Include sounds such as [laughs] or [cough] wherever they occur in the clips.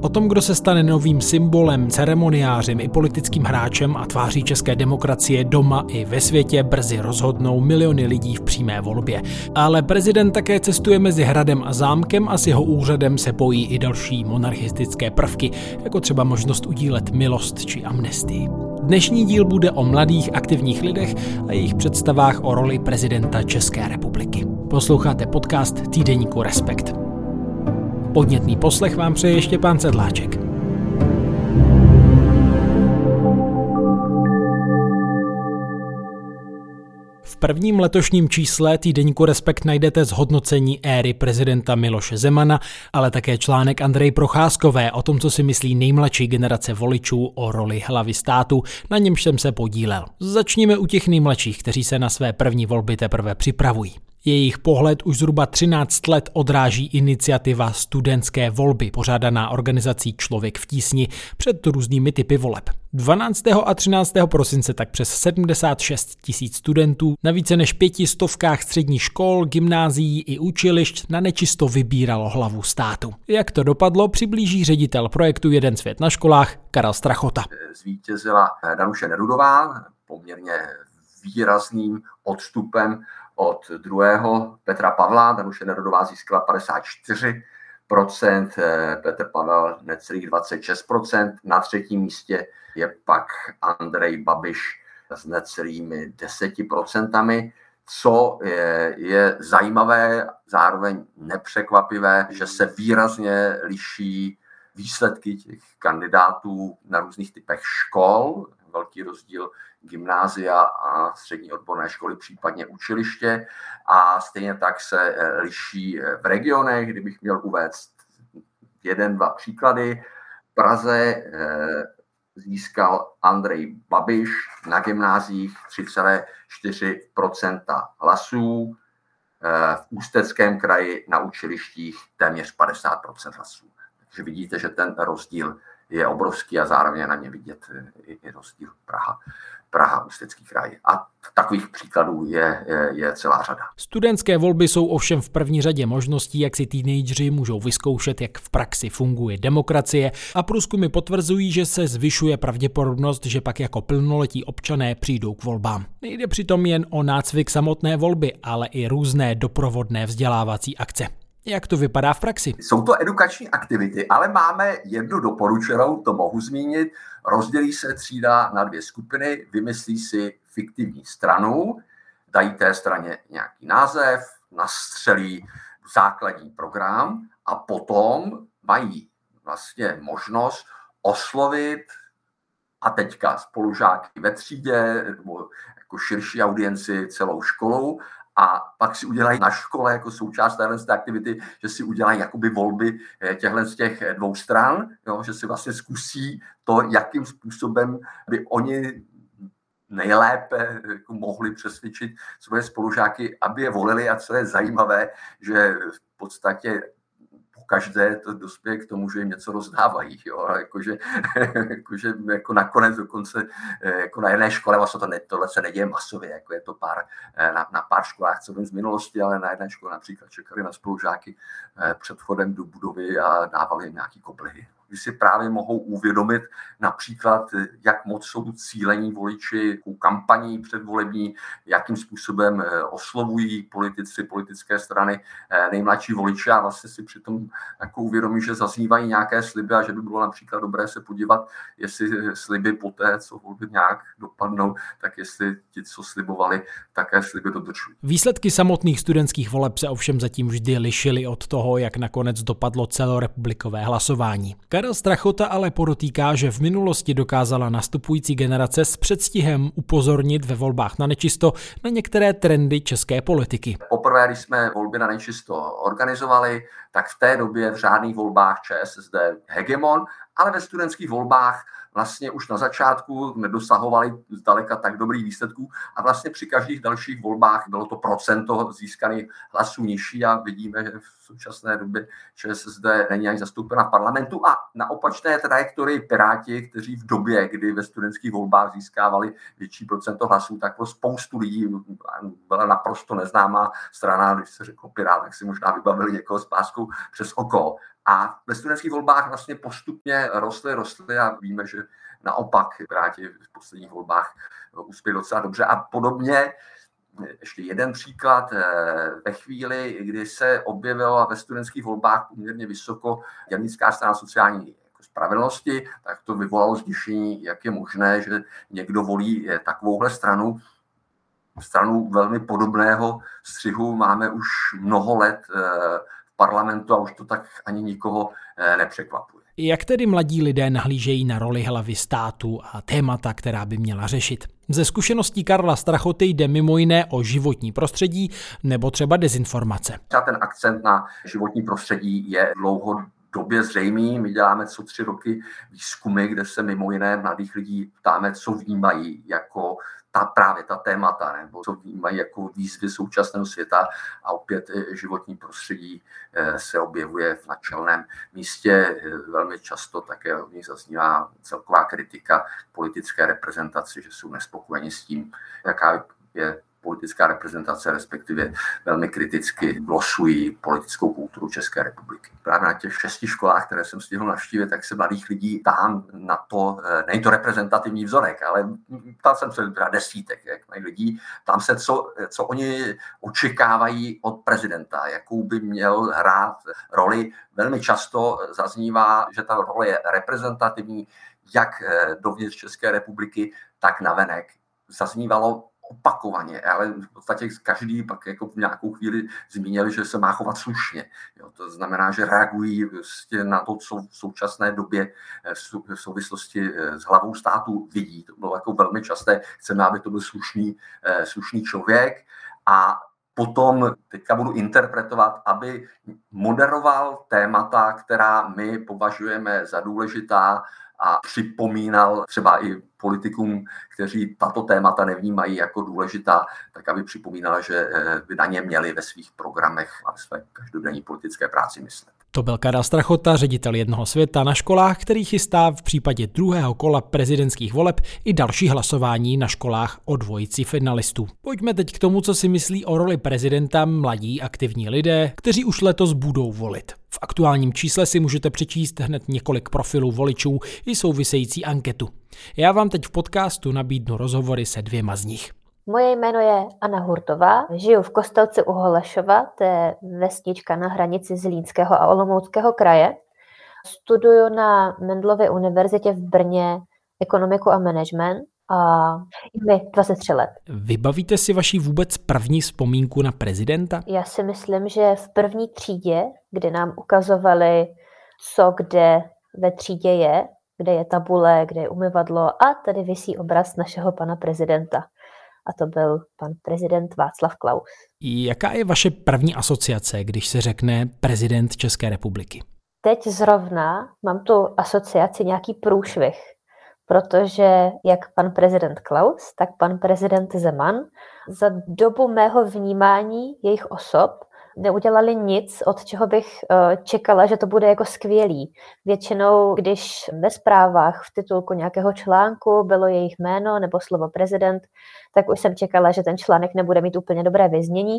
O tom, kdo se stane novým symbolem, ceremoniářem i politickým hráčem a tváří české demokracie doma i ve světě, brzy rozhodnou miliony lidí v přímé volbě. Ale prezident také cestuje mezi hradem a zámkem a s jeho úřadem se pojí i další monarchistické prvky, jako třeba možnost udílet milost či amnestii. Dnešní díl bude o mladých aktivních lidech a jejich představách o roli prezidenta České republiky. Posloucháte podcast Týdeníku Respekt. Podnětný poslech vám přeje ještě pán Sedláček. V prvním letošním čísle týdeníku Respekt najdete zhodnocení éry prezidenta Miloše Zemana, ale také článek Andrej Procházkové o tom, co si myslí nejmladší generace voličů o roli hlavy státu, na němž jsem se podílel. Začněme u těch nejmladších, kteří se na své první volby teprve připravují. Jejich pohled už zhruba 13 let odráží iniciativa studentské volby, pořádaná organizací Člověk v tísni před různými typy voleb. 12. a 13. prosince tak přes 76 tisíc studentů na více než pěti stovkách středních škol, gymnázií i učilišť na nečisto vybíralo hlavu státu. Jak to dopadlo, přiblíží ředitel projektu Jeden svět na školách Karel Strachota. Zvítězila Danuše Nerudová poměrně výrazným odstupem od druhého Petra Pavla, Danuše Nerudová získala 54 eh, Petr Pavel necelých 26%, na třetím místě je pak Andrej Babiš s necelými 10%. Co je, je zajímavé, zároveň nepřekvapivé, že se výrazně liší výsledky těch kandidátů na různých typech škol. Velký rozdíl gymnázia a střední odborné školy, případně učiliště. A stejně tak se eh, liší eh, v regionech, kdybych měl uvést jeden, dva příklady. V Praze eh, získal Andrej Babiš na gymnázích 3,4% hlasů, v Ústeckém kraji na učilištích téměř 50 hlasů. Takže vidíte, že ten rozdíl je obrovský a zároveň na ně vidět i, i rozdíl Praha. Praha, Ústecký kraj. A takových příkladů je, je, je celá řada. Studentské volby jsou ovšem v první řadě možností, jak si teenageři můžou vyzkoušet, jak v praxi funguje demokracie a průzkumy potvrzují, že se zvyšuje pravděpodobnost, že pak jako plnoletí občané přijdou k volbám. Nejde přitom jen o nácvik samotné volby, ale i různé doprovodné vzdělávací akce. Jak to vypadá v praxi? Jsou to edukační aktivity, ale máme jednu doporučenou, to mohu zmínit. Rozdělí se třída na dvě skupiny, vymyslí si fiktivní stranu, dají té straně nějaký název, nastřelí základní program a potom mají vlastně možnost oslovit a teďka spolužáky ve třídě nebo jako širší audienci celou školou a pak si udělají na škole jako součást téhle aktivity, že si udělají jakoby volby eh, těchto z těch eh, dvou stran, jo, že si vlastně zkusí to, jakým způsobem by oni nejlépe jako mohli přesvědčit svoje spolužáky, aby je volili. A co je zajímavé, že v podstatě každé to dospěje k tomu, že jim něco rozdávají. Jo? Jakože, [laughs] jakože jako nakonec dokonce eh, jako na jedné škole, vlastně to ne, tohle se neděje masově, jako je to pár, eh, na, na pár školách, co vím z minulosti, ale na jedné škole například čekali na spolužáky eh, před vchodem do budovy a dávali jim nějaký koblihy kdy si právě mohou uvědomit například, jak moc jsou cílení voliči u kampaní předvolební, jakým způsobem eh, oslovují politici, politické strany eh, nejmladší voliče a vlastně si přitom jako uvědomí, že zaznívají nějaké sliby a že by bylo například dobré se podívat, jestli sliby poté, co volby nějak dopadnou, tak jestli ti, co slibovali, také sliby dodržují. Výsledky samotných studentských voleb se ovšem zatím vždy lišily od toho, jak nakonec dopadlo celorepublikové hlasování. Karel Strachota ale podotýká, že v minulosti dokázala nastupující generace s předstihem upozornit ve volbách na nečisto na některé trendy české politiky. Poprvé, když jsme volby na nečisto organizovali, tak v té době v řádných volbách ČSSD hegemon, ale ve studentských volbách vlastně už na začátku nedosahovali zdaleka tak dobrých výsledků a vlastně při každých dalších volbách bylo to procento získaných hlasů nižší a vidíme, že v současné době ČSSD není ani zastoupena v parlamentu a na opačné trajektorii Piráti, kteří v době, kdy ve studentských volbách získávali větší procento hlasů, tak pro spoustu lidí byla naprosto neznámá strana, když se řeklo Pirát, tak si možná vybavili někoho s páskou přes oko A ve studentských volbách vlastně postupně rostly, rostly a víme, že naopak Piráti v posledních volbách uspěli docela dobře. A podobně ještě jeden příklad. Eh, ve chvíli, kdy se objevila ve studentských volbách poměrně vysoko dělnická strana sociální jako spravedlnosti, tak to vyvolalo zděšení, jak je možné, že někdo volí eh, takovouhle stranu. Stranu velmi podobného střihu máme už mnoho let eh, parlamentu a už to tak ani nikoho nepřekvapuje. Jak tedy mladí lidé nahlížejí na roli hlavy státu a témata, která by měla řešit? Ze zkušeností Karla Strachoty jde mimo jiné o životní prostředí nebo třeba dezinformace. Třeba ten akcent na životní prostředí je dlouho době zřejmý. My děláme co tři roky výzkumy, kde se mimo jiné mladých lidí ptáme, co vnímají jako ta, právě ta témata, nebo co vnímají jako výzvy současného světa a opět eh, životní prostředí eh, se objevuje v načelném místě. Eh, velmi často také od nich zaznívá celková kritika politické reprezentaci, že jsou nespokojeni s tím, jaká je politická reprezentace, respektive velmi kriticky glosují politickou kulturu České republiky. Právě na těch šesti školách, které jsem stihl navštívit, tak se mladých lidí tam na to, eh, není to reprezentativní vzorek, ale tam jsem se teda desítek, jak mají lidí, tam se, co, co oni očekávají od prezidenta, jakou by měl hrát roli. Velmi často zaznívá, že ta role je reprezentativní, jak eh, dovnitř České republiky, tak navenek. Zaznívalo opakovaně, ale v podstatě každý pak jako v nějakou chvíli zmínil, že se má chovat slušně. Jo, to znamená, že reagují vlastně na to, co v současné době eh, v souvislosti eh, s hlavou státu vidí. To bylo jako velmi časté. Chceme, aby to byl slušný, eh, slušný člověk a potom teďka budu interpretovat, aby moderoval témata, která my považujeme za důležitá a připomínal třeba i politikům, kteří tato témata nevnímají jako důležitá, tak aby připomínala, že eh, by na ně měli ve svých programech a ve své každodenní politické práci myslet. To byl Karel Strachota, ředitel jednoho světa na školách, který chystá v případě druhého kola prezidentských voleb i další hlasování na školách o dvojici finalistů. Pojďme teď k tomu, co si myslí o roli prezidenta mladí aktivní lidé, kteří už letos budou volit. V aktuálním čísle si můžete přečíst hned několik profilů voličů i související anketu. Já vám teď v podcastu nabídnu rozhovory se dvěma z nich. Moje jméno je Anna Hurtová, žiju v Kostelci u Holešova, to je vesnička na hranici Zlínského a Olomouckého kraje. Studuju na Mendlově univerzitě v Brně ekonomiku a management a mi 23 let. Vybavíte si vaši vůbec první vzpomínku na prezidenta? Já si myslím, že v první třídě, kdy nám ukazovali, co kde ve třídě je, kde je tabule, kde je umyvadlo a tady visí obraz našeho pana prezidenta. A to byl pan prezident Václav Klaus. Jaká je vaše první asociace, když se řekne prezident České republiky? Teď zrovna mám tu asociaci nějaký průšvih, protože jak pan prezident Klaus, tak pan prezident Zeman za dobu mého vnímání jejich osob neudělali nic, od čeho bych eh, čekala, že to bude jako skvělý. Většinou, když ve zprávách v titulku nějakého článku bylo jejich jméno nebo slovo prezident, tak už jsem čekala, že ten článek nebude mít úplně dobré vyznění,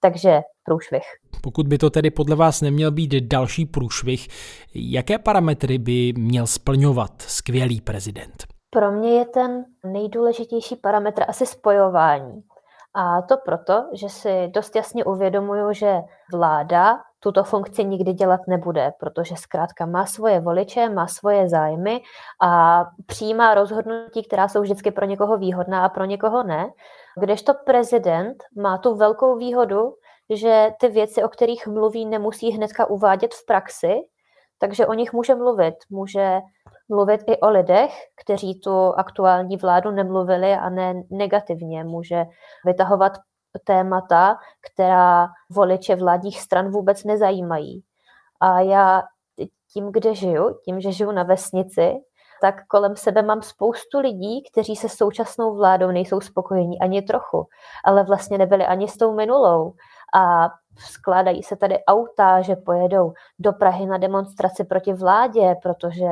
takže průšvih. Pokud by to tedy podle vás neměl být další průšvih, jaké parametry by měl splňovat skvělý prezident? Pro mě je ten nejdůležitější parametr asi spojování. A to proto, že si dost jasně uvědomuju, že vláda tuto funkci nikdy dělat nebude, protože zkrátka má svoje voliče, má svoje zájmy a přijímá rozhodnutí, která jsou vždycky pro někoho výhodná a pro někoho ne. Kdežto prezident má tu velkou výhodu, že ty věci, o kterých mluví, nemusí hnedka uvádět v praxi, takže o nich může mluvit. Může mluvit i o lidech, kteří tu aktuální vládu nemluvili a ne negativně. Může vytahovat témata, která voliče vládních stran vůbec nezajímají. A já tím, kde žiju, tím, že žiju na vesnici, tak kolem sebe mám spoustu lidí, kteří se současnou vládou nejsou spokojení ani trochu, ale vlastně nebyli ani s tou minulou. A skládají se tady auta, že pojedou do Prahy na demonstraci proti vládě, protože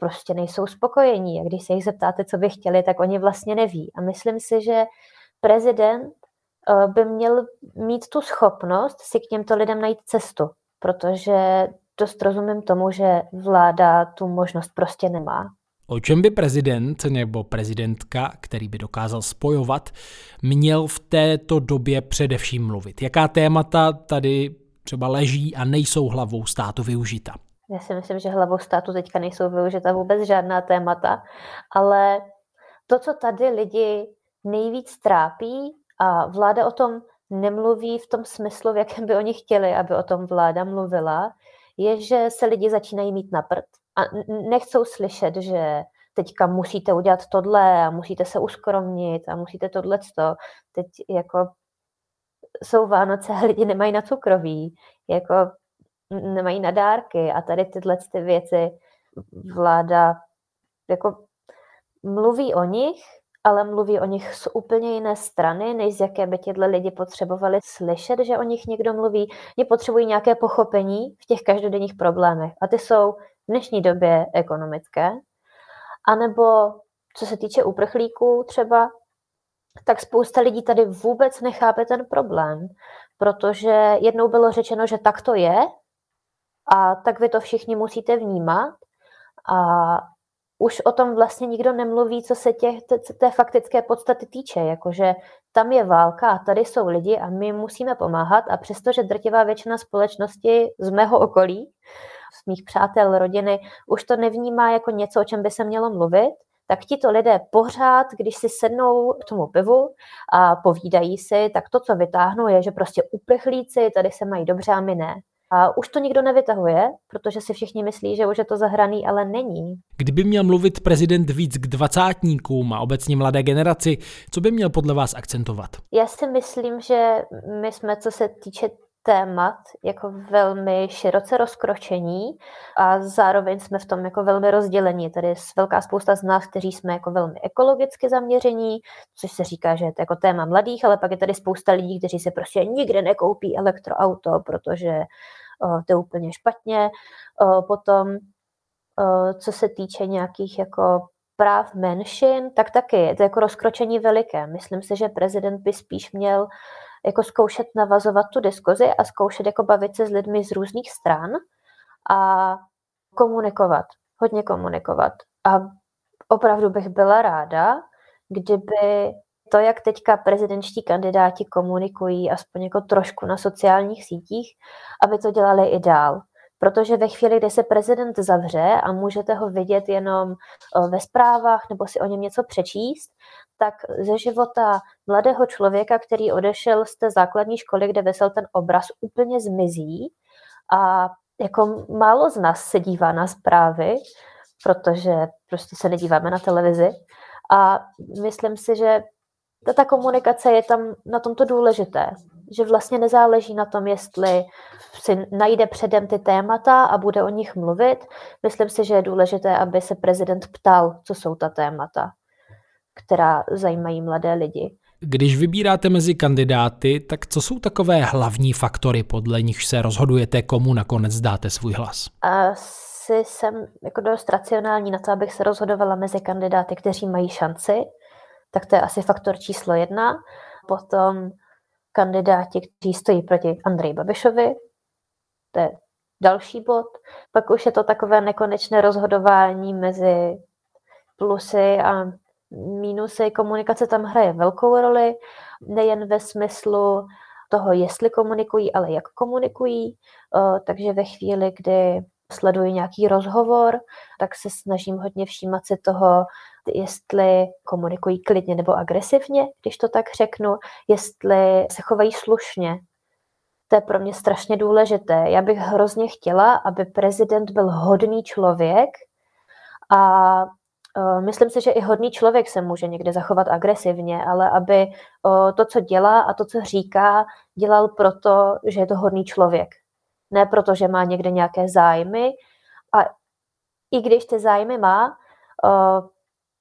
prostě nejsou spokojení. A když se jich zeptáte, co by chtěli, tak oni vlastně neví. A myslím si, že prezident eh, by měl mít tu schopnost si k těmto lidem najít cestu, protože dost rozumím tomu, že vláda tu možnost prostě nemá. O čem by prezident nebo prezidentka, který by dokázal spojovat, měl v této době především mluvit? Jaká témata tady třeba leží a nejsou hlavou státu využita? Já si myslím, že hlavou státu teďka nejsou využita vůbec žádná témata, ale to, co tady lidi nejvíc trápí a vláda o tom nemluví v tom smyslu, v jakém by oni chtěli, aby o tom vláda mluvila, je, že se lidi začínají mít na prd a nechcou slyšet, že teďka musíte udělat tohle a musíte se uskromnit a musíte tohle. Teď jako jsou Vánoce a lidi nemají na cukroví, jako nemají na dárky a tady tyhle ty věci vláda jako mluví o nich, ale mluví o nich z úplně jiné strany, než z jaké by tyhle lidi potřebovali slyšet, že o nich někdo mluví. Oni potřebují nějaké pochopení v těch každodenních problémech. A ty jsou v dnešní době ekonomické. A nebo co se týče uprchlíků třeba, tak spousta lidí tady vůbec nechápe ten problém, protože jednou bylo řečeno, že tak to je a tak vy to všichni musíte vnímat a už o tom vlastně nikdo nemluví, co se těch, té, té faktické podstaty týče, jakože tam je válka a tady jsou lidi a my musíme pomáhat a přestože drtivá většina společnosti z mého okolí, z mých přátel, rodiny, už to nevnímá jako něco, o čem by se mělo mluvit, tak tito lidé pořád, když si sednou k tomu pivu a povídají si, tak to, co vytáhnou, je, že prostě uprchlíci tady se mají dobře a my ne. A už to nikdo nevytahuje, protože si všichni myslí, že už je to zahraný, ale není. Kdyby měl mluvit prezident víc k dvacátníkům a obecně mladé generaci, co by měl podle vás akcentovat? Já si myslím, že my jsme, co se týče témat jako velmi široce rozkročení a zároveň jsme v tom jako velmi rozdělení. Tady je velká spousta z nás, kteří jsme jako velmi ekologicky zaměření, což se říká, že je to jako téma mladých, ale pak je tady spousta lidí, kteří si prostě nikdy nekoupí elektroauto, protože o, to je úplně špatně. O, potom, o, co se týče nějakých jako práv menšin, tak taky je to jako rozkročení veliké. Myslím si, že prezident by spíš měl jako zkoušet navazovat tu diskuzi a zkoušet jako bavit se s lidmi z různých stran a komunikovat, hodně komunikovat. A opravdu bych byla ráda, kdyby to, jak teďka prezidentští kandidáti komunikují, aspoň jako trošku na sociálních sítích, aby to dělali i dál. Protože ve chvíli, kdy se prezident zavře a můžete ho vidět jenom ve zprávách nebo si o něm něco přečíst, tak ze života mladého člověka, který odešel z té základní školy, kde vesel ten obraz, úplně zmizí a jako málo z nás se dívá na zprávy, protože prostě se nedíváme na televizi a myslím si, že ta komunikace je tam na tomto důležité, že vlastně nezáleží na tom, jestli si najde předem ty témata a bude o nich mluvit. Myslím si, že je důležité, aby se prezident ptal, co jsou ta témata která zajímají mladé lidi. Když vybíráte mezi kandidáty, tak co jsou takové hlavní faktory, podle nich se rozhodujete, komu nakonec dáte svůj hlas? Asi jsem jako dost racionální na to, abych se rozhodovala mezi kandidáty, kteří mají šanci, tak to je asi faktor číslo jedna. Potom kandidáti, kteří stojí proti Andreji Babišovi, to je další bod. Pak už je to takové nekonečné rozhodování mezi plusy a mínusy. Komunikace tam hraje velkou roli, nejen ve smyslu toho, jestli komunikují, ale jak komunikují. Takže ve chvíli, kdy sleduji nějaký rozhovor, tak se snažím hodně všímat si toho, jestli komunikují klidně nebo agresivně, když to tak řeknu, jestli se chovají slušně. To je pro mě strašně důležité. Já bych hrozně chtěla, aby prezident byl hodný člověk a Eh, myslím si, že i hodný člověk se může někde zachovat agresivně, ale aby eh, to, co dělá a to, co říká, dělal proto, že je to hodný člověk. Ne proto, že má někde nějaké zájmy. A i když ty zájmy má, eh,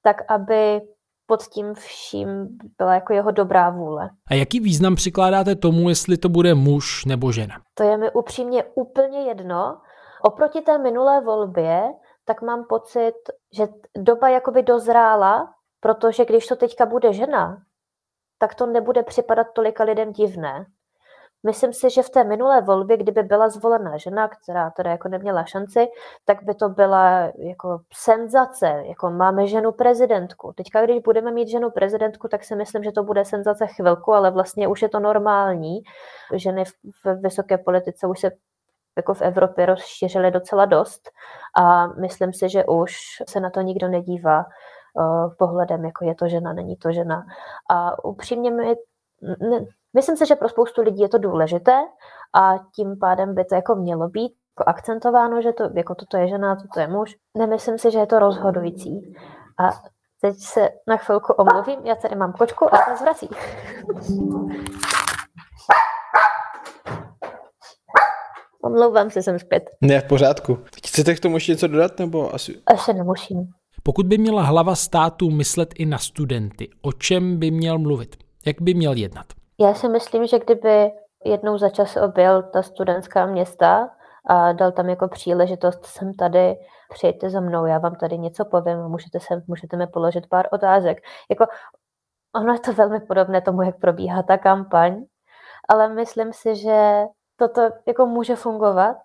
tak aby pod tím vším byla jako jeho dobrá vůle. A jaký význam přikládáte tomu, jestli to bude muž nebo žena? To je mi upřímně úplně jedno. Oproti té minulé volbě tak mám pocit, že doba jakoby dozrála, protože když to teďka bude žena, tak to nebude připadat tolika lidem divné. Myslím si, že v té minulé volbě, kdyby byla zvolena žena, která teda jako neměla šanci, tak by to byla jako senzace, jako máme ženu prezidentku. Teďka, když budeme mít ženu prezidentku, tak si myslím, že to bude senzace chvilku, ale vlastně už je to normální. Ženy v vysoké politice už se jako v Evropě rozšířily docela dost a myslím si, že už se na to nikdo nedívá uh, pohledem, jako je to žena, není to žena. A upřímně mi ne, Myslím si, že pro spoustu lidí je to důležité a tím pádem by to jako mělo být jako akcentováno, že to, jako toto je žena, toto je muž. Nemyslím si, že je to rozhodující. A teď se na chvilku omluvím, já tady mám kočku a ta zvrací. Omlouvám se, jsem zpět. Ne, v pořádku. Chcete k tomu ještě něco dodat, nebo asi? Ještě nemusím. Pokud by měla hlava státu myslet i na studenty, o čem by měl mluvit? Jak by měl jednat? Já si myslím, že kdyby jednou za čas objel ta studentská města a dal tam jako příležitost, jsem tady, přijďte za mnou, já vám tady něco povím a můžete, se, můžete mi položit pár otázek. Jako, ono je to velmi podobné tomu, jak probíhá ta kampaň, ale myslím si, že toto jako může fungovat.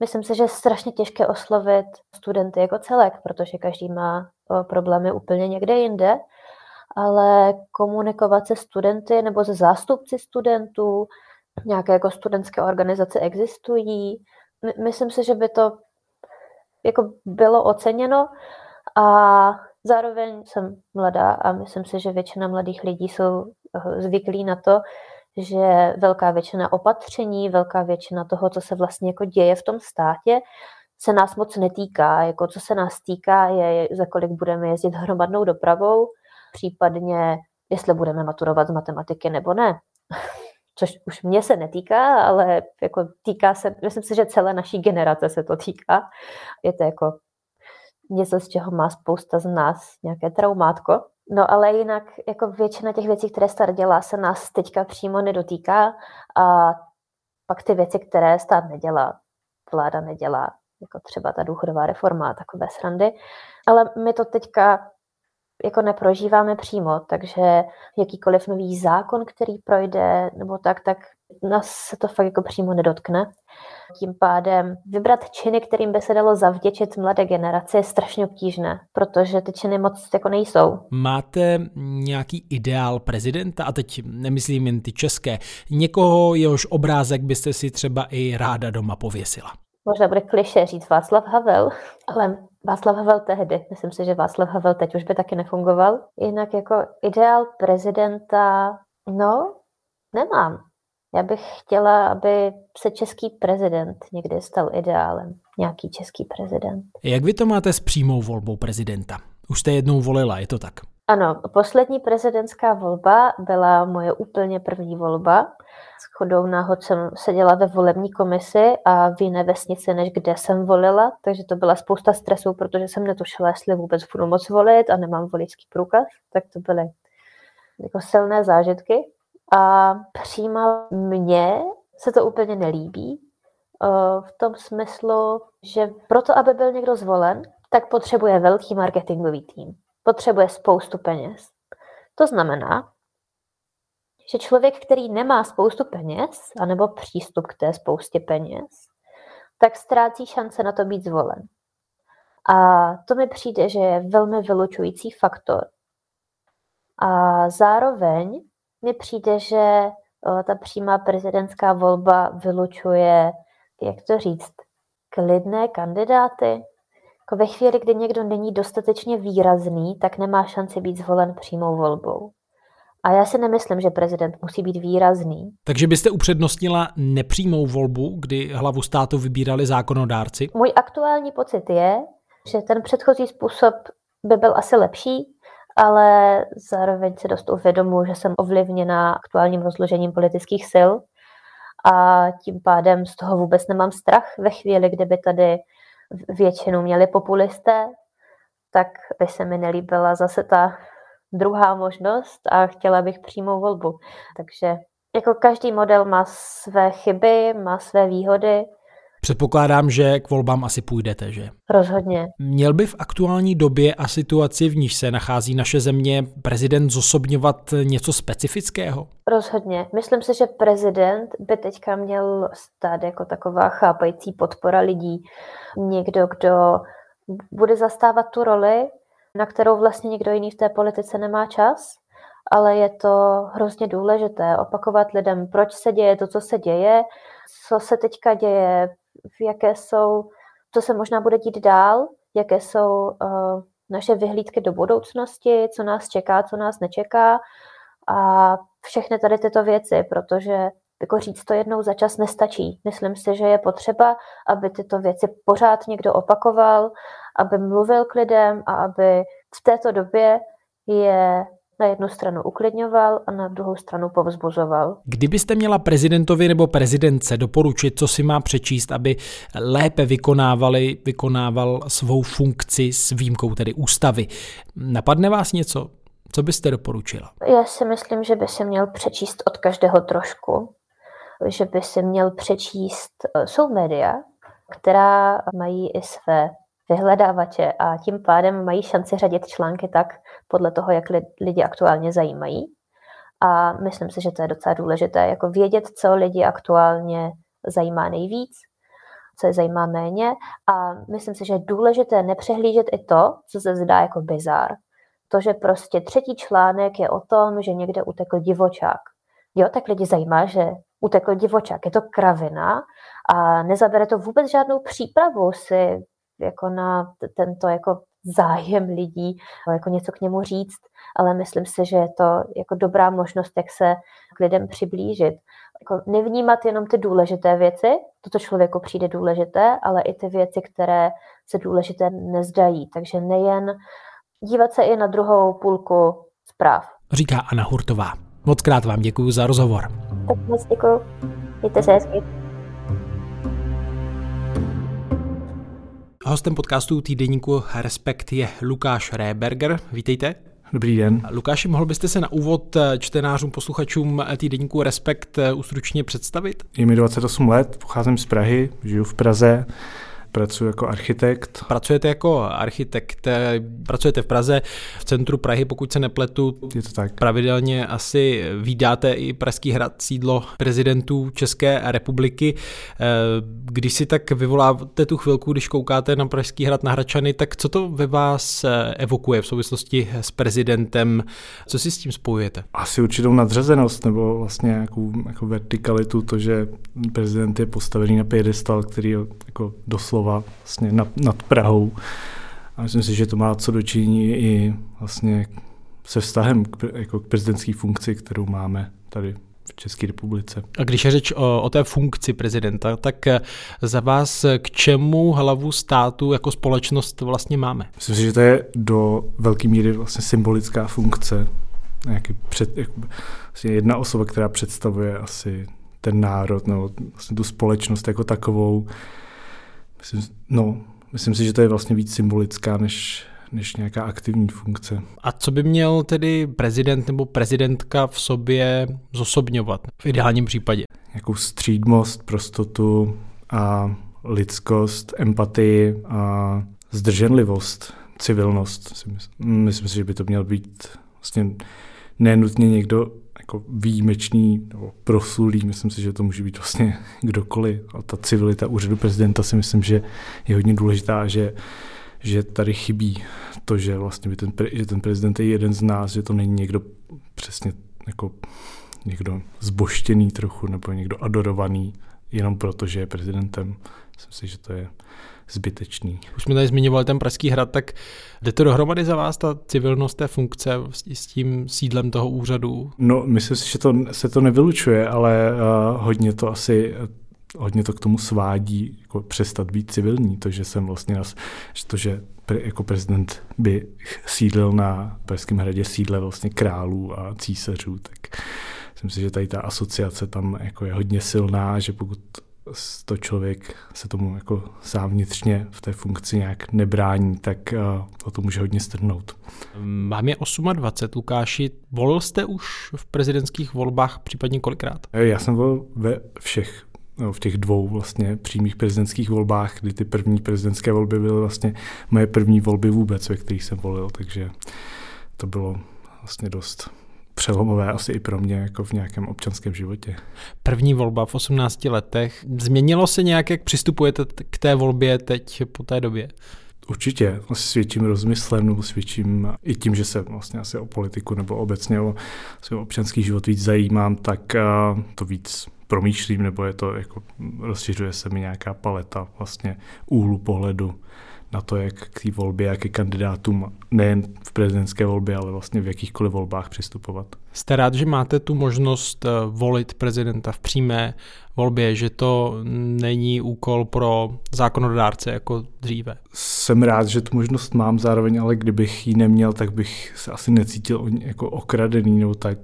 Myslím si, že je strašně těžké oslovit studenty jako celek, protože každý má problémy úplně někde jinde ale komunikovat se studenty nebo se zástupci studentů, nějaké jako studentské organizace existují. Myslím si, že by to jako bylo oceněno a zároveň jsem mladá a myslím si, že většina mladých lidí jsou eh, zvyklí na to, že velká většina opatření, velká většina toho, co se vlastně jako děje v tom státě, se nás moc netýká. Jako co se nás týká, je, za kolik budeme jezdit hromadnou dopravou, případně jestli budeme maturovat z matematiky nebo ne. [laughs] Což už mě se netýká, ale jako týká se, myslím si, že celé naší generace se to týká. Je to jako něco, z čeho má spousta z nás nějaké traumátko. No ale jinak jako většina těch věcí, které stát dělá, se nás teďka přímo nedotýká a pak ty věci, které stát nedělá, vláda nedělá, jako třeba ta důchodová reforma a takové srandy. Ale my to teďka jako neprožíváme přímo, takže jakýkoliv nový zákon, který projde, nebo tak, tak nás se to fakt jako přímo nedotkne. Tím pádem vybrat činy, kterým by se dalo zavděčit mladé generaci, je strašně obtížné, protože ty činy moc jako nejsou. Máte nějaký ideál prezidenta, a teď nemyslím jen ty české, někoho, jehož obrázek byste si třeba i ráda doma pověsila? Možná bude kliše říct Václav Havel, ale Václav Havel tehdy. Myslím si, že Václav Havel teď už by taky nefungoval. Jinak jako ideál prezidenta, no, nemám. Já bych chtěla, aby se český prezident někdy stal ideálem. Nějaký český prezident. Jak vy to máte s přímou volbou prezidenta? Už jste jednou volila, je to tak? Ano, poslední prezidentská volba byla moje úplně první volba. S chodou náhod jsem seděla ve volební komisi a v jiné vesnici, než kde jsem volila, takže to byla spousta stresu, protože jsem netušila, jestli vůbec budu moc volit a nemám voličský průkaz, tak to byly jako silné zážitky. A přímo mně se to úplně nelíbí, v tom smyslu, že proto, aby byl někdo zvolen, tak potřebuje velký marketingový tým potřebuje spoustu peněz. To znamená, že člověk, který nemá spoustu peněz, anebo přístup k té spoustě peněz, tak ztrácí šance na to být zvolen. A to mi přijde, že je velmi vylučující faktor. A zároveň mi přijde, že ta přímá prezidentská volba vylučuje, jak to říct, klidné kandidáty, ve chvíli, kdy někdo není dostatečně výrazný, tak nemá šanci být zvolen přímou volbou. A já si nemyslím, že prezident musí být výrazný. Takže byste upřednostnila nepřímou volbu, kdy hlavu státu vybírali zákonodárci? Můj aktuální pocit je, že ten předchozí způsob by byl asi lepší, ale zároveň si dost uvědomuji, že jsem ovlivněna aktuálním rozložením politických sil a tím pádem z toho vůbec nemám strach ve chvíli, kdyby tady většinu měli populisté, tak by se mi nelíbila zase ta druhá možnost a chtěla bych přímou volbu. Takže jako každý model má své chyby, má své výhody. Předpokládám, že k volbám asi půjdete, že? Rozhodně. Měl by v aktuální době a situaci, v níž se nachází naše země, prezident zosobňovat něco specifického? Rozhodně. Myslím si, že prezident by teďka měl stát jako taková chápající podpora lidí. Někdo, kdo bude zastávat tu roli, na kterou vlastně někdo jiný v té politice nemá čas, ale je to hrozně důležité opakovat lidem, proč se děje to, co se děje, co se teďka děje, jaké jsou, co se možná bude dít dál, jaké jsou uh, naše vyhlídky do budoucnosti, co nás čeká, co nás nečeká a všechny tady tyto věci, protože jako říct to jednou za čas nestačí. Myslím si, že je potřeba, aby tyto věci pořád někdo opakoval, aby mluvil k lidem a aby v této době je na jednu stranu uklidňoval a na druhou stranu povzbuzoval. Kdybyste měla prezidentovi nebo prezidentce doporučit, co si má přečíst, aby lépe vykonávali, vykonával svou funkci s výjimkou tedy ústavy, napadne vás něco? Co byste doporučila? Já si myslím, že by se měl přečíst od každého trošku, že by se měl přečíst, eh, jsou média, která mají i své vyhledávače a tím pádem mají šanci řadit články tak podle toho, jak lidi aktuálně zajímají. A myslím si, že to je docela důležité, jako vědět, co lidi aktuálně zajímá nejvíc, co je zajímá méně. A myslím si, že je důležité nepřehlížet i to, co se zdá jako bizár. To, že prostě třetí článek je o tom, že někde utekl divočák. Jo, tak lidi zajímá, že utekl divočák. Je to kravina a nezabere to vůbec žádnou přípravu si jako na tento jako zájem lidí, jako něco k němu říct, ale myslím si, že je to jako dobrá možnost, jak se k lidem přiblížit. Jako nevnímat jenom ty důležité věci, to, co člověku přijde důležité, ale i ty věci, které se důležité nezdají. Takže nejen dívat se i na druhou půlku zpráv. Říká Anna Hurtová. Moc krát vám děkuji za rozhovor. Tak moc děkuji. Mějte se hezky. Hostem podcastu týdeníku Respekt je Lukáš Réberger. Vítejte. Dobrý den. Lukáši, mohl byste se na úvod čtenářům, posluchačům týdeníku Respekt ustručně představit? Je mi 28 let, pocházím z Prahy, žiju v Praze. Pracuji jako architekt. Pracujete jako architekt, eh, pracujete v Praze, v centru Prahy, pokud se nepletu. Je to tak. Pravidelně asi vydáte i Pražský hrad, sídlo prezidentů České republiky. Eh, když si tak vyvoláte tu chvilku, když koukáte na Pražský hrad na Hračany, tak co to ve vás eh, evokuje v souvislosti s prezidentem? Co si s tím spojujete? Asi určitou nadřazenost nebo vlastně nějakou jako vertikalitu, to, že prezident je postavený na piedestal, který jako doslova slova vlastně nad, nad Prahou. A myslím si, že to má co dočiní i vlastně se vztahem k, jako k prezidentské funkci, kterou máme tady v České republice. A když je řeč o, o té funkci prezidenta, tak eh, za vás k čemu hlavu státu jako společnost vlastně máme? Myslím si, že to je do velké míry vlastně symbolická funkce. Nějaký před, jako, vlastně jedna osoba, která představuje asi ten národ nebo vlastně tu společnost jako takovou. Myslím, no, myslím si, že to je vlastně víc symbolická než, než nějaká aktivní funkce. A co by měl tedy prezident nebo prezidentka v sobě zosobňovat v ideálním případě? Jakou střídmost, prostotu a lidskost, empatii a zdrženlivost, civilnost. Myslím si, že by to měl být vlastně nenutně někdo jako výjimečný nebo proslulý, myslím si, že to může být vlastně [laughs] kdokoliv. A ta civilita úřadu prezidenta si myslím, že je hodně důležitá, že, že tady chybí to, že vlastně by ten, že ten prezident je jeden z nás, že to není někdo přesně jako někdo zboštěný trochu nebo někdo adorovaný jenom proto, že je prezidentem. Myslím si, že to je zbytečný. Už jsme tady zmiňovali ten Pražský hrad, tak jde to dohromady za vás, ta civilnost té funkce s tím sídlem toho úřadu? No, myslím si, že to, se to nevylučuje, ale uh, hodně to asi hodně to k tomu svádí, jako přestat být civilní, to, že jsem vlastně, nas, to, že pre, jako prezident by sídlil na Pražském hradě sídle vlastně králů a císařů, tak myslím si, že tady ta asociace tam jako je hodně silná, že pokud to člověk se tomu jako sám vnitřně v té funkci nějak nebrání, tak uh, o to může hodně strhnout. Mám je 28, Lukáši. Volil jste už v prezidentských volbách případně kolikrát? Já jsem volil ve všech no, v těch dvou vlastně přímých prezidentských volbách, kdy ty první prezidentské volby byly vlastně moje první volby vůbec, ve kterých jsem volil, takže to bylo vlastně dost přelomové asi i pro mě jako v nějakém občanském životě. První volba v 18 letech. Změnilo se nějak, jak přistupujete k té volbě teď po té době? Určitě, asi svědčím rozmyslem nebo svědčím i tím, že se vlastně asi o politiku nebo obecně o, o občanský život víc zajímám, tak uh, to víc promýšlím, nebo je to jako rozšiřuje se mi nějaká paleta vlastně úhlu pohledu na to, jak k té volbě, jak k kandidátům nejen v prezidentské volbě, ale vlastně v jakýchkoliv volbách přistupovat. Jste rád, že máte tu možnost eh, volit prezidenta v přímé volbě, že to není úkol pro zákonodárce jako dříve? Jsem rád, že tu možnost mám zároveň, ale kdybych ji neměl, tak bych se asi necítil jako okradený nebo tak.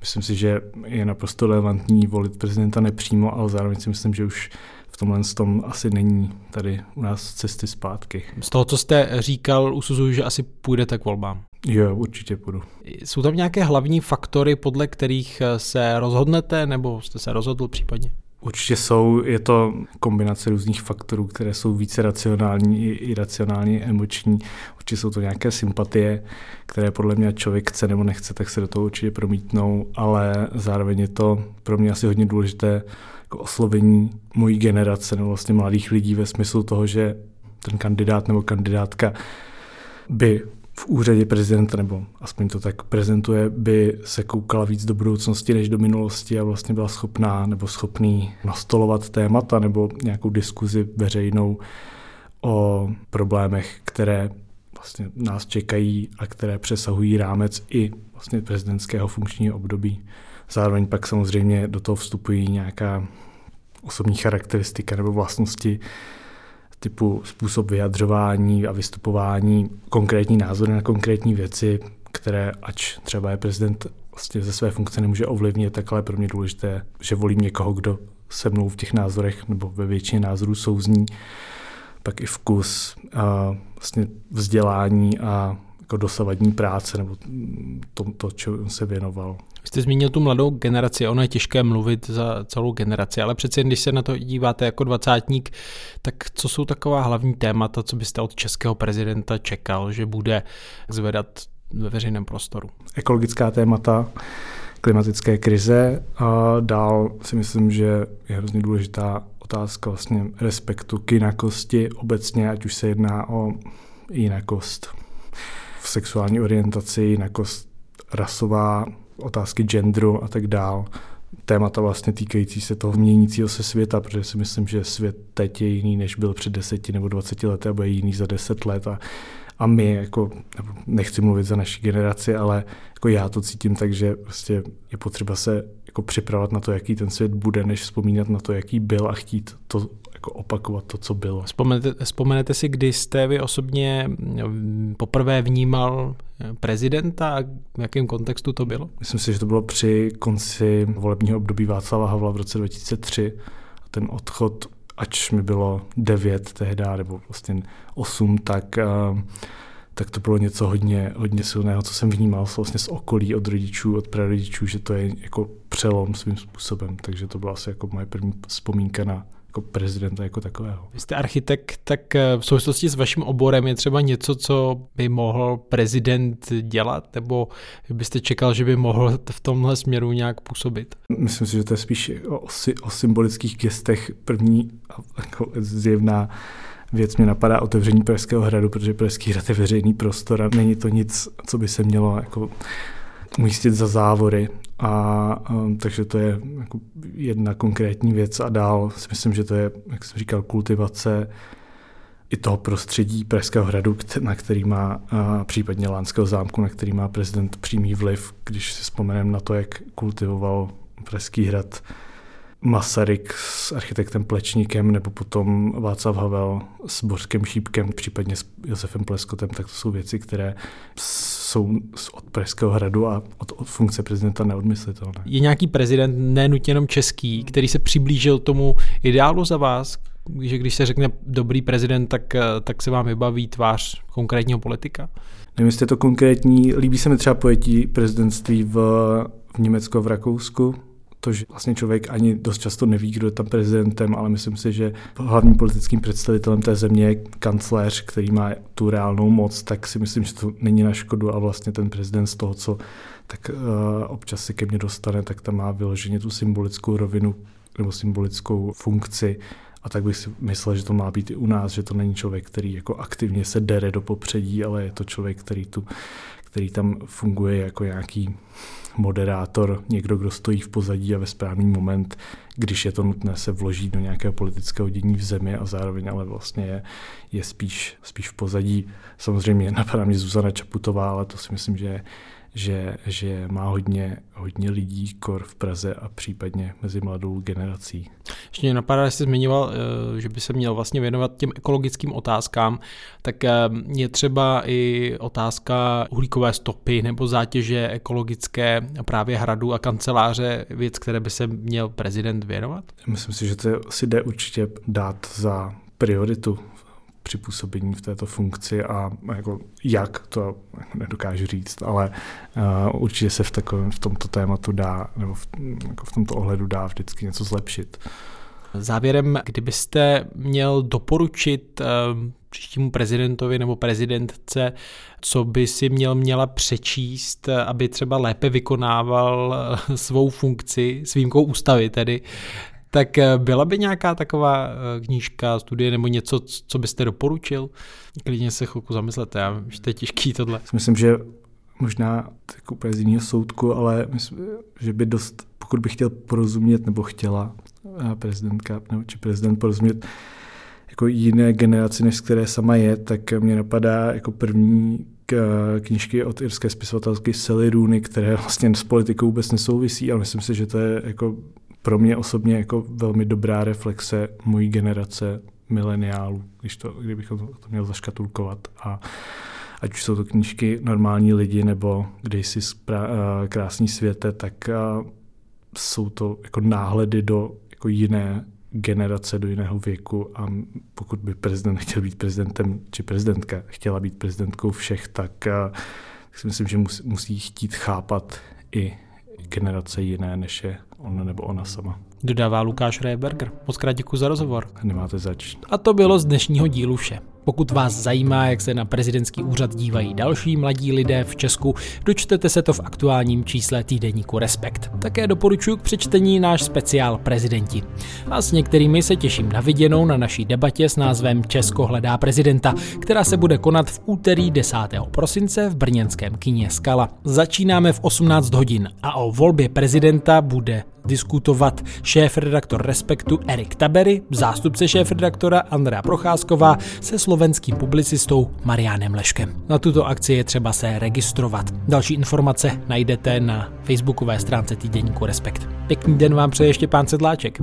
Myslím si, že je naprosto relevantní volit prezidenta nepřímo, ale zároveň si myslím, že už tomhle tom asi není tady u nás cesty zpátky. Z toho, co jste říkal, usuzuju, že asi půjdete k volbám. Jo, určitě půjdu. Jsou tam nějaké hlavní faktory, podle kterých se rozhodnete, nebo jste se rozhodl případně? Určitě jsou, je to kombinace různých faktorů, které jsou více racionální i iracionální, emoční. Určitě jsou to nějaké sympatie, které podle mě člověk chce nebo nechce, tak se do toho určitě promítnou, ale zároveň je to pro mě asi hodně důležité jako oslovení mojí generace nebo vlastně mladých lidí ve smyslu toho, že ten kandidát nebo kandidátka by v úřadě prezidenta, nebo aspoň to tak prezentuje, by se koukala víc do budoucnosti než do minulosti a vlastně byla schopná nebo schopný nastolovat témata nebo nějakou diskuzi veřejnou o problémech, které vlastně nás čekají a které přesahují rámec i vlastně prezidentského funkčního období. Zároveň pak samozřejmě do toho vstupují nějaká osobní charakteristika nebo vlastnosti typu způsob vyjadřování a vystupování, konkrétní názory na konkrétní věci, které, ač třeba je prezident vlastně ze své funkce nemůže ovlivnit, tak ale pro mě důležité, že volím někoho, kdo se mnou v těch názorech nebo ve většině názorů souzní, pak i vkus, a vlastně vzdělání a jako dosavadní práce nebo to, to čemu se věnoval. Vy jste zmínil tu mladou generaci, ono je těžké mluvit za celou generaci, ale přece když se na to díváte jako dvacátník, tak co jsou taková hlavní témata, co byste od českého prezidenta čekal, že bude zvedat ve veřejném prostoru? Ekologická témata, klimatické krize a dál si myslím, že je hrozně důležitá otázka vlastně respektu k jinakosti obecně, ať už se jedná o jinakost sexuální orientaci, jinakost rasová, otázky genderu a tak dál. Témata vlastně týkající se toho měnícího se světa, protože si myslím, že svět teď je jiný, než byl před deseti nebo dvaceti lety a bude jiný za deset let a, a my, jako, nechci mluvit za naši generaci, ale jako já to cítím tak, že prostě je potřeba se jako připravovat na to, jaký ten svět bude, než vzpomínat na to, jaký byl a chtít to jako opakovat to, co bylo. Vzpomenete, vzpomenete si, kdy jste vy osobně mm, poprvé vnímal eh, prezidenta a v jakém kontextu to bylo? Myslím si, že to bylo při konci volebního období Václava Havla v roce 2003. A ten odchod, ač mi bylo devět tehdy, nebo vlastně osm, tak uh, tak to bylo něco hodně, hodně silného, co jsem vnímal vlastně z okolí od rodičů, od prarodičů, že to je jako přelom svým způsobem. Takže to byla asi jako moje první vzpomínka na jako prezidenta jako takového. Vy jste architekt, tak eh, v souvislosti s vaším oborem je třeba něco, co by mohl prezident dělat, nebo byste čekal, že by mohl v tomhle směru nějak působit? Myslím si, že to je spíš o, o symbolických gestech. První jako zjevná věc mě napadá otevření Pražského hradu, protože Pražský hrad je veřejný prostor a není to nic, co by se mělo jako umístit za závory. A um, takže to je jako jedna konkrétní věc a dál si myslím, že to je, jak jsem říkal, kultivace i toho prostředí Pražského hradu, na který má a případně Lánského zámku, na který má prezident přímý vliv, když si vzpomeneme na to, jak kultivoval Pražský hrad Masaryk s architektem Plečníkem nebo potom Václav Havel s Bořkem Šípkem, případně s Josefem Pleskotem, tak to jsou věci, které jsou od Pražského hradu a od, od funkce prezidenta neodmyslitelné. Je nějaký prezident, nenutně jenom český, který se přiblížil tomu ideálu za vás, že když se řekne dobrý prezident, tak, tak se vám vybaví tvář konkrétního politika? Nevím, jestli je to konkrétní. Líbí se mi třeba pojetí prezidentství v, v Německu a v Rakousku, to, že vlastně člověk ani dost často neví, kdo je tam prezidentem, ale myslím si, že hlavním politickým představitelem té země je kancléř, který má tu reálnou moc, tak si myslím, že to není na škodu a vlastně ten prezident z toho, co tak uh, občas se ke mně dostane, tak tam má vyloženě tu symbolickou rovinu nebo symbolickou funkci. A tak bych si myslel, že to má být i u nás, že to není člověk, který jako aktivně se dere do popředí, ale je to člověk, který, tu, který tam funguje jako nějaký moderátor, někdo, kdo stojí v pozadí a ve správný moment, když je to nutné, se vloží do nějakého politického dění v zemi a zároveň ale vlastně je, je spíš, spíš v pozadí. Samozřejmě napadá mě Zuzana Čaputová, ale to si myslím, že je že, že má hodně, hodně lidí kor v Praze a případně mezi mladou generací. Ještě mě napadá, že jsi zmiňoval, eh, že by se měl vlastně věnovat těm ekologickým otázkám, tak eh, je třeba i otázka uhlíkové stopy nebo zátěže ekologické právě hradu a kanceláře věc, které by se měl prezident věnovat? Myslím si, že to si jde určitě dát za prioritu připůsobení v této funkci a jako jak, to nedokážu říct, ale uh, určitě se v, takovém, v tomto tématu dá, nebo v, jako v tomto ohledu dá vždycky něco zlepšit. Závěrem, kdybyste měl doporučit uh, příštímu prezidentovi nebo prezidentce, co by si měl měla přečíst, aby třeba lépe vykonával svou funkci, s výjimkou ústavy tedy, tak eh, byla by nějaká taková eh, knížka, studie nebo něco, co byste doporučil? Klidně se chvilku zamyslete, já že to je těžký tohle. Myslím, že možná tak úplně z jiného soudku, ale myslím, že by dost, pokud bych chtěl porozumět nebo chtěla eh, prezidentka nebo či prezident porozumět jako jiné generaci, než z které sama je, tak mě napadá jako první knížky od irské spisovatelky Sally Rooney, které vlastně s politikou vůbec nesouvisí, ale myslím si, že to je jako pro mě osobně jako velmi dobrá reflexe mojí generace mileniálů, když to, kdybych to měl zaškatulkovat. A ať už jsou to knížky Normální lidi nebo Kdysi krásný světe, tak jsou to jako náhledy do jako jiné generace, do jiného věku a pokud by prezident chtěl být prezidentem, či prezidentka chtěla být prezidentkou všech, tak, tak si myslím, že musí, musí chtít chápat i generace jiné, než je on nebo ona sama. Dodává Lukáš Rehberger. Moc krát děkuji za rozhovor. Nemáte zač. A to bylo z dnešního dílu vše. Pokud vás zajímá, jak se na prezidentský úřad dívají další mladí lidé v Česku, dočtete se to v aktuálním čísle týdeníku Respekt. Také doporučuji k přečtení náš speciál Prezidenti. A s některými se těším na viděnou na naší debatě s názvem Česko hledá prezidenta, která se bude konat v úterý 10. prosince v brněnském kině Skala. Začínáme v 18 hodin a o volbě prezidenta bude diskutovat šéf-redaktor Respektu Erik Tabery, zástupce šéf-redaktora Andrea Procházková se slovenským publicistou Marianem Leškem. Na tuto akci je třeba se registrovat. Další informace najdete na facebookové stránce týdeníku Respekt. Pěkný den vám přeje ještě pán Sedláček.